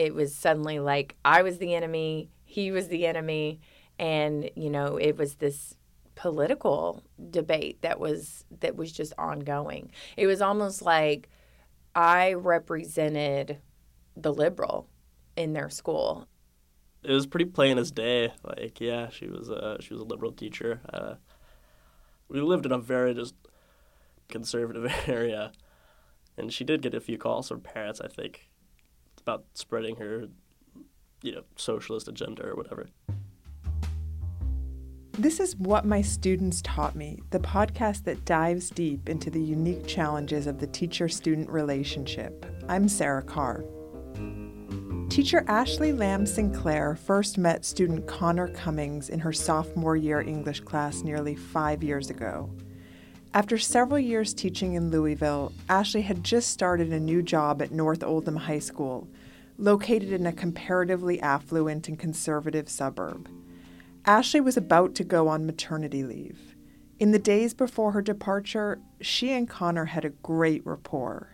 it was suddenly like I was the enemy, he was the enemy, and you know it was this political debate that was that was just ongoing. It was almost like I represented the liberal in their school. It was pretty plain as day. Like, yeah, she was a she was a liberal teacher. Uh, we lived in a very just conservative area, and she did get a few calls from parents. I think about spreading her, you know, socialist agenda or whatever. This is What My Students Taught Me, the podcast that dives deep into the unique challenges of the teacher student relationship. I'm Sarah Carr. Teacher Ashley Lamb Sinclair first met student Connor Cummings in her sophomore year English class nearly five years ago. After several years teaching in Louisville, Ashley had just started a new job at North Oldham High School, located in a comparatively affluent and conservative suburb. Ashley was about to go on maternity leave. In the days before her departure, she and Connor had a great rapport.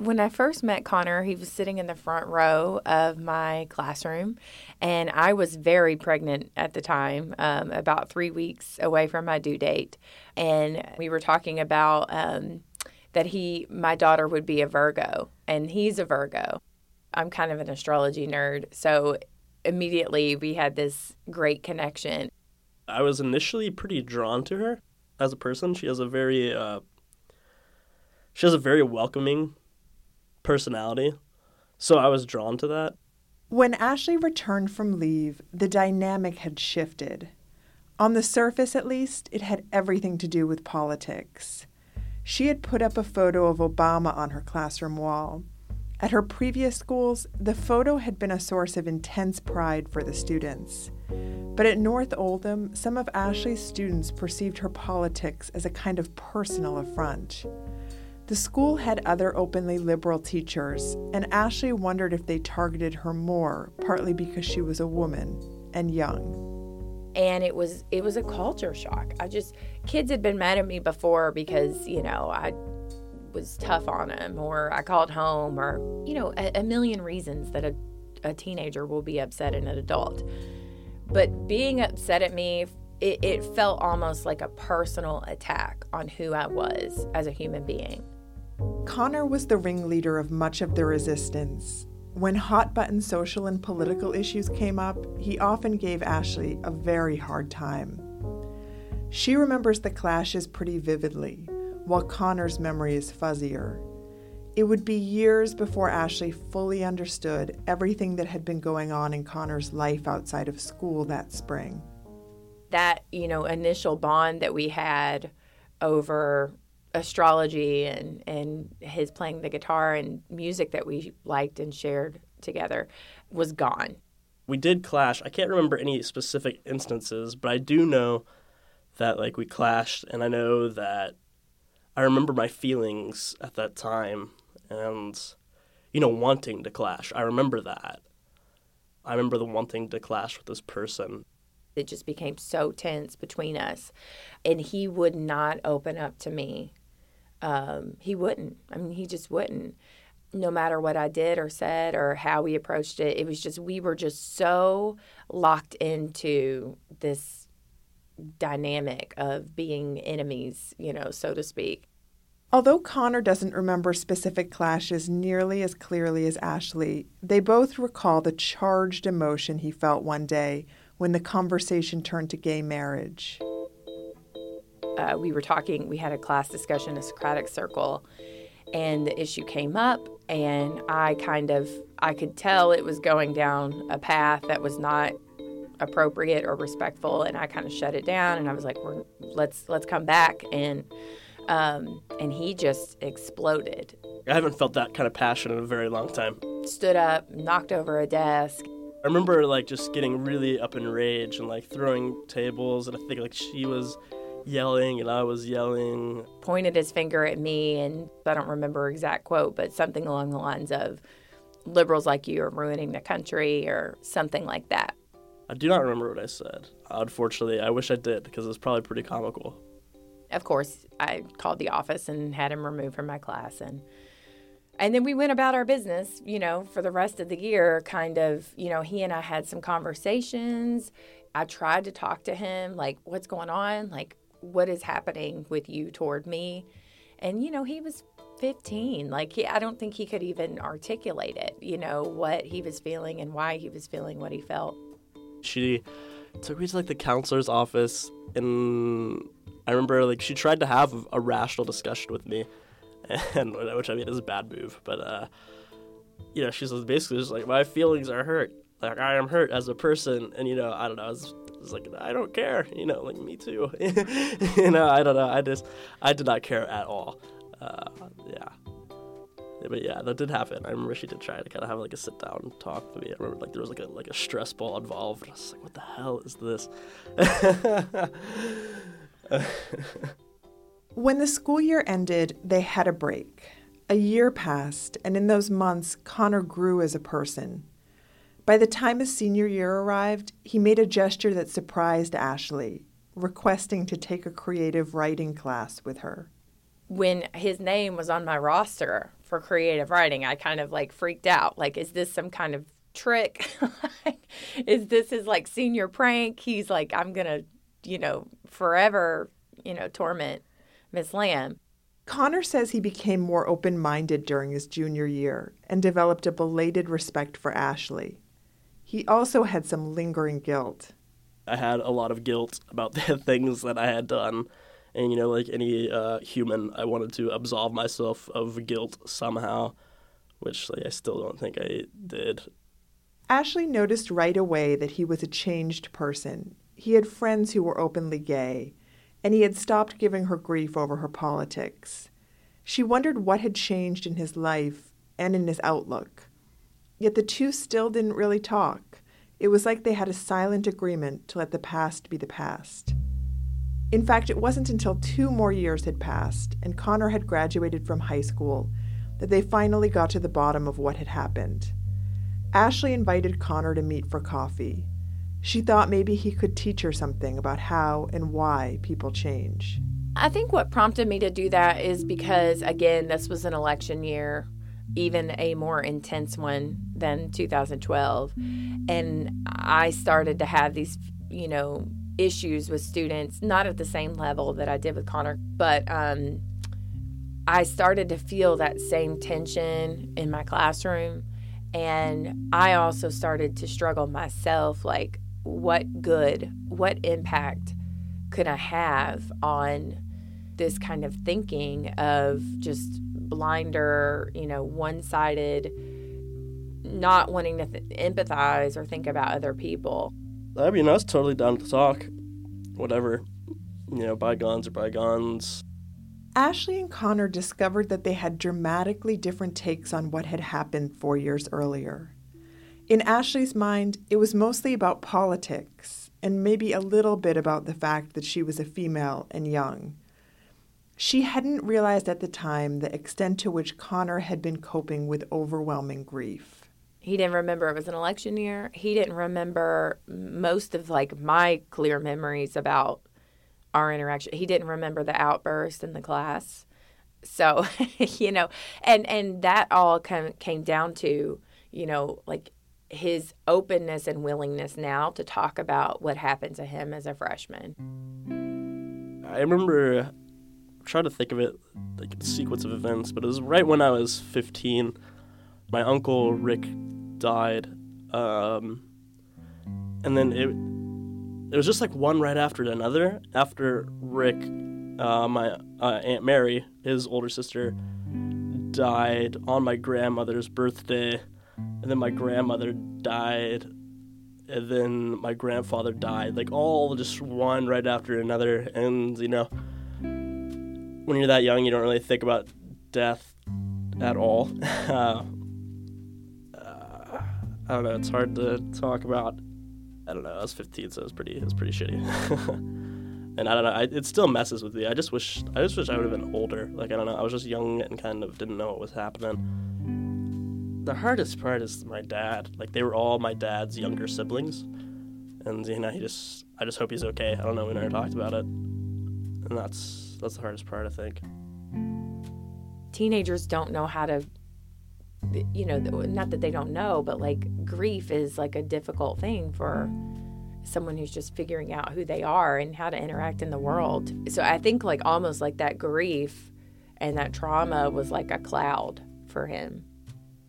When I first met Connor, he was sitting in the front row of my classroom, and I was very pregnant at the time, um, about three weeks away from my due date. And we were talking about um, that he, my daughter, would be a Virgo, and he's a Virgo. I'm kind of an astrology nerd, so immediately we had this great connection. I was initially pretty drawn to her as a person. She has a very uh, she has a very welcoming personality. So I was drawn to that. When Ashley returned from leave, the dynamic had shifted. On the surface, at least, it had everything to do with politics. She had put up a photo of Obama on her classroom wall. At her previous schools, the photo had been a source of intense pride for the students. But at North Oldham, some of Ashley's students perceived her politics as a kind of personal affront. The school had other openly liberal teachers, and Ashley wondered if they targeted her more, partly because she was a woman and young. And it was it was a culture shock. I just kids had been mad at me before because, you know, I was tough on them or I called home or, you know, a, a million reasons that a, a teenager will be upset at an adult. But being upset at me, it, it felt almost like a personal attack on who I was as a human being. Connor was the ringleader of much of the resistance. When hot button social and political issues came up, he often gave Ashley a very hard time. She remembers the clashes pretty vividly, while Connor's memory is fuzzier. It would be years before Ashley fully understood everything that had been going on in Connor's life outside of school that spring. That, you know, initial bond that we had over astrology and, and his playing the guitar and music that we liked and shared together was gone. We did clash. I can't remember any specific instances, but I do know that like we clashed and I know that I remember my feelings at that time and, you know, wanting to clash. I remember that. I remember the wanting to clash with this person. It just became so tense between us. And he would not open up to me. Um, he wouldn't. I mean, he just wouldn't. No matter what I did or said or how we approached it, it was just, we were just so locked into this dynamic of being enemies, you know, so to speak. Although Connor doesn't remember specific clashes nearly as clearly as Ashley, they both recall the charged emotion he felt one day when the conversation turned to gay marriage. Uh, we were talking, we had a class discussion, a Socratic circle, and the issue came up, and I kind of, I could tell it was going down a path that was not appropriate or respectful and I kind of shut it down and I was like We're, let's let's come back and um, and he just exploded. I haven't felt that kind of passion in a very long time. Stood up, knocked over a desk. I remember like just getting really up in rage and like throwing tables and I think like she was yelling and I was yelling. Pointed his finger at me and I don't remember exact quote, but something along the lines of liberals like you are ruining the country or something like that. I do not remember what I said. Unfortunately, I wish I did because it's probably pretty comical. Of course, I called the office and had him removed from my class. And and then we went about our business, you know, for the rest of the year. Kind of, you know, he and I had some conversations. I tried to talk to him, like, what's going on? Like, what is happening with you toward me? And, you know, he was 15. Like, he, I don't think he could even articulate it, you know, what he was feeling and why he was feeling what he felt. She took me to like the counselor's office, and I remember like she tried to have a rational discussion with me, and which I mean is a bad move, but uh, you know, she's basically just like my feelings are hurt, like I am hurt as a person, and you know, I don't know, it's, it's like I don't care, you know, like me too, you know, I don't know, I just I did not care at all, uh, yeah but yeah, that did happen. I remember she did try to kind of have like a sit down talk with me. I remember like there was like a like a stress ball involved. I was like, what the hell is this? when the school year ended, they had a break. A year passed, and in those months, Connor grew as a person. By the time his senior year arrived, he made a gesture that surprised Ashley, requesting to take a creative writing class with her. When his name was on my roster for creative writing, I kind of like freaked out. Like, is this some kind of trick? is this his like senior prank? He's like, I'm gonna, you know, forever, you know, torment Miss Lamb. Connor says he became more open minded during his junior year and developed a belated respect for Ashley. He also had some lingering guilt. I had a lot of guilt about the things that I had done. And you know like any uh, human i wanted to absolve myself of guilt somehow which like, i still don't think i did. Ashley noticed right away that he was a changed person. He had friends who were openly gay and he had stopped giving her grief over her politics. She wondered what had changed in his life and in his outlook yet the two still didn't really talk it was like they had a silent agreement to let the past be the past in fact, it wasn't until two more years had passed and Connor had graduated from high school that they finally got to the bottom of what had happened. Ashley invited Connor to meet for coffee. She thought maybe he could teach her something about how and why people change. I think what prompted me to do that is because, again, this was an election year, even a more intense one than 2012. And I started to have these, you know, issues with students, not at the same level that I did with Connor, but um, I started to feel that same tension in my classroom. And I also started to struggle myself like, what good, what impact could I have on this kind of thinking of just blinder, you know, one sided, not wanting to th- empathize or think about other people. I mean, I was totally down to talk. Whatever. You know, bygones are bygones. Ashley and Connor discovered that they had dramatically different takes on what had happened four years earlier. In Ashley's mind, it was mostly about politics, and maybe a little bit about the fact that she was a female and young. She hadn't realized at the time the extent to which Connor had been coping with overwhelming grief. He didn't remember it was an election year. He didn't remember most of like my clear memories about our interaction. He didn't remember the outburst in the class. So, you know, and and that all kind came down to, you know, like his openness and willingness now to talk about what happened to him as a freshman. I remember trying to think of it like a sequence of events, but it was right when I was 15. My uncle Rick died, um, and then it it was just like one right after another. After Rick, uh, my uh, Aunt Mary, his older sister, died on my grandmother's birthday, and then my grandmother died, and then my grandfather died. Like all just one right after another, and you know, when you're that young, you don't really think about death at all. Uh, I don't know. It's hard to talk about. I don't know. I was 15, so it was pretty. It was pretty shitty. and I don't know. I, it still messes with me. I just wish. I just wish I would have been older. Like I don't know. I was just young and kind of didn't know what was happening. The hardest part is my dad. Like they were all my dad's younger siblings, and you know he just. I just hope he's okay. I don't know. We never talked about it, and that's that's the hardest part. I think. Teenagers don't know how to you know, not that they don't know, but like grief is like a difficult thing for someone who's just figuring out who they are and how to interact in the world. So I think like almost like that grief and that trauma was like a cloud for him.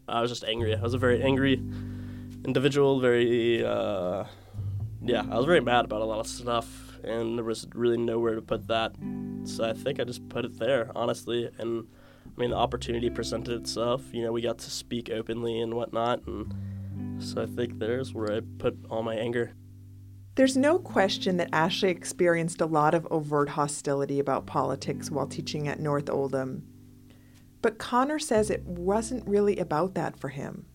I was just angry. I was a very angry individual, very, uh, yeah, I was very mad about a lot of stuff, and there was really nowhere to put that. So I think I just put it there, honestly. And I mean, the opportunity presented itself. You know, we got to speak openly and whatnot, and so I think there's where I put all my anger. There's no question that Ashley experienced a lot of overt hostility about politics while teaching at North Oldham. But Connor says it wasn't really about that for him.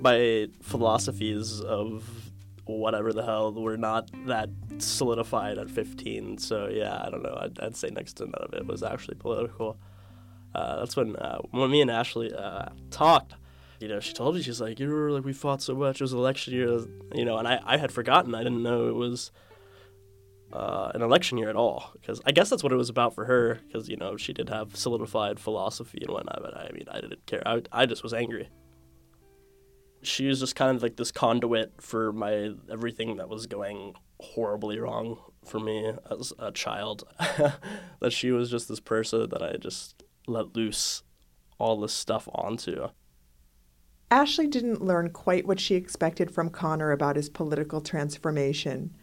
My philosophies of whatever the hell We're not that solidified at 15. So yeah, I don't know. I'd, I'd say next to none of it was actually political. Uh, that's when uh, when me and Ashley uh, talked you know, she told me she's like, you were like we fought so much. It was election year, you know, and I, I had forgotten. I didn't know it was uh, an election year at all because I guess that's what it was about for her because you know she did have solidified philosophy and whatnot. But I mean, I didn't care. I I just was angry. She was just kind of like this conduit for my everything that was going horribly wrong for me as a child. that she was just this person that I just let loose all this stuff onto. Ashley didn't learn quite what she expected from Connor about his political transformation,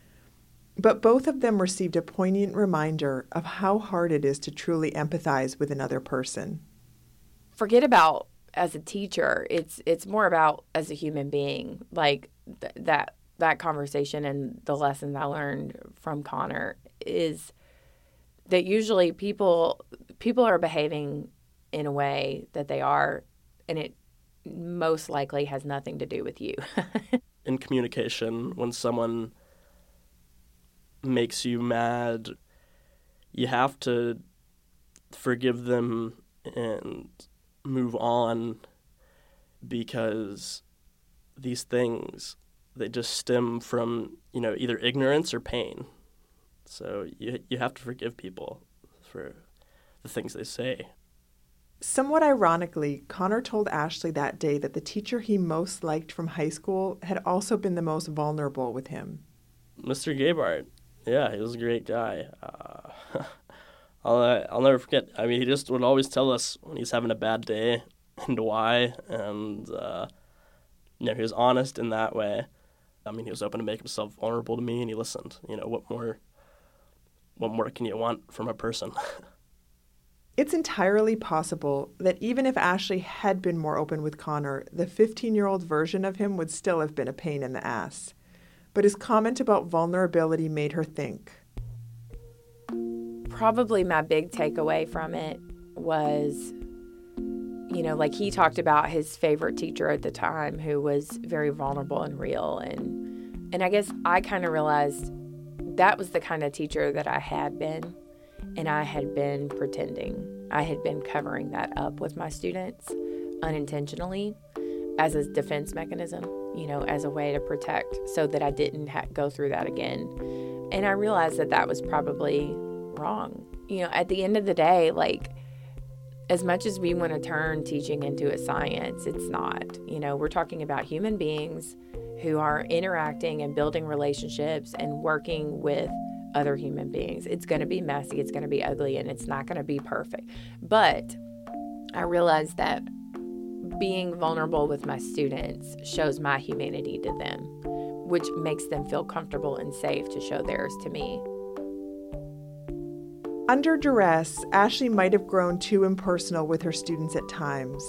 but both of them received a poignant reminder of how hard it is to truly empathize with another person. Forget about as a teacher, it's it's more about as a human being. Like th- that that conversation and the lessons I learned from Connor is that usually people people are behaving in a way that they are and it most likely has nothing to do with you. in communication, when someone makes you mad, you have to forgive them and move on because these things they just stem from you know either ignorance or pain so you you have to forgive people for the things they say Somewhat ironically, Connor told Ashley that day that the teacher he most liked from high school had also been the most vulnerable with him. Mr. Gabart, yeah, he was a great guy. Uh, I'll uh, I'll never forget. I mean, he just would always tell us when he's having a bad day and why, and uh, you know, he was honest in that way. I mean, he was open to make himself vulnerable to me, and he listened. You know, what more? What more can you want from a person? It's entirely possible that even if Ashley had been more open with Connor, the 15 year old version of him would still have been a pain in the ass. But his comment about vulnerability made her think. Probably my big takeaway from it was, you know, like he talked about his favorite teacher at the time who was very vulnerable and real. And, and I guess I kind of realized that was the kind of teacher that I had been and I had been pretending. I had been covering that up with my students unintentionally as a defense mechanism, you know, as a way to protect so that I didn't ha- go through that again. And I realized that that was probably wrong. You know, at the end of the day, like, as much as we want to turn teaching into a science, it's not. You know, we're talking about human beings who are interacting and building relationships and working with other human beings. It's going to be messy, it's going to be ugly, and it's not going to be perfect. But I realized that being vulnerable with my students shows my humanity to them, which makes them feel comfortable and safe to show theirs to me. Under duress, Ashley might have grown too impersonal with her students at times,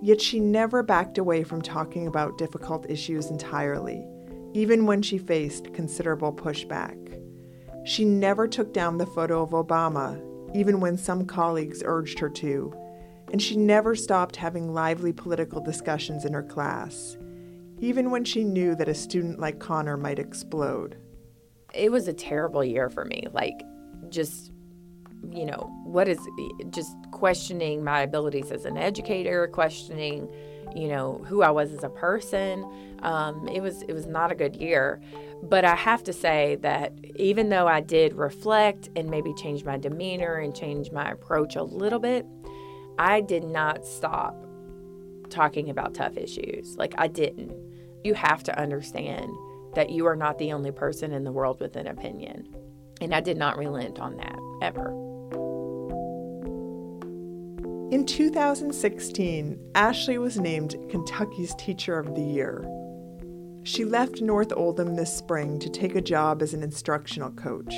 yet she never backed away from talking about difficult issues entirely, even when she faced considerable pushback. She never took down the photo of Obama, even when some colleagues urged her to, and she never stopped having lively political discussions in her class, even when she knew that a student like Connor might explode. It was a terrible year for me. Like, just, you know, what is just questioning my abilities as an educator, questioning, you know, who I was as a person. Um, it was it was not a good year. But I have to say that even though I did reflect and maybe change my demeanor and change my approach a little bit, I did not stop talking about tough issues. Like, I didn't. You have to understand that you are not the only person in the world with an opinion. And I did not relent on that ever. In 2016, Ashley was named Kentucky's Teacher of the Year. She left North Oldham this spring to take a job as an instructional coach.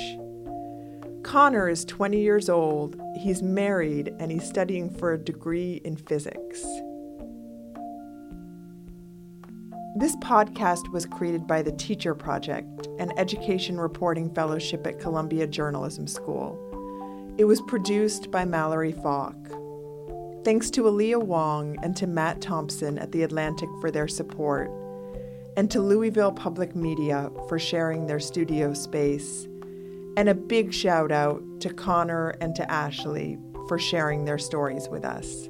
Connor is 20 years old, he's married, and he's studying for a degree in physics. This podcast was created by the Teacher Project, an education reporting fellowship at Columbia Journalism School. It was produced by Mallory Falk. Thanks to Alia Wong and to Matt Thompson at The Atlantic for their support, and to Louisville Public Media for sharing their studio space and a big shout out to Connor and to Ashley for sharing their stories with us.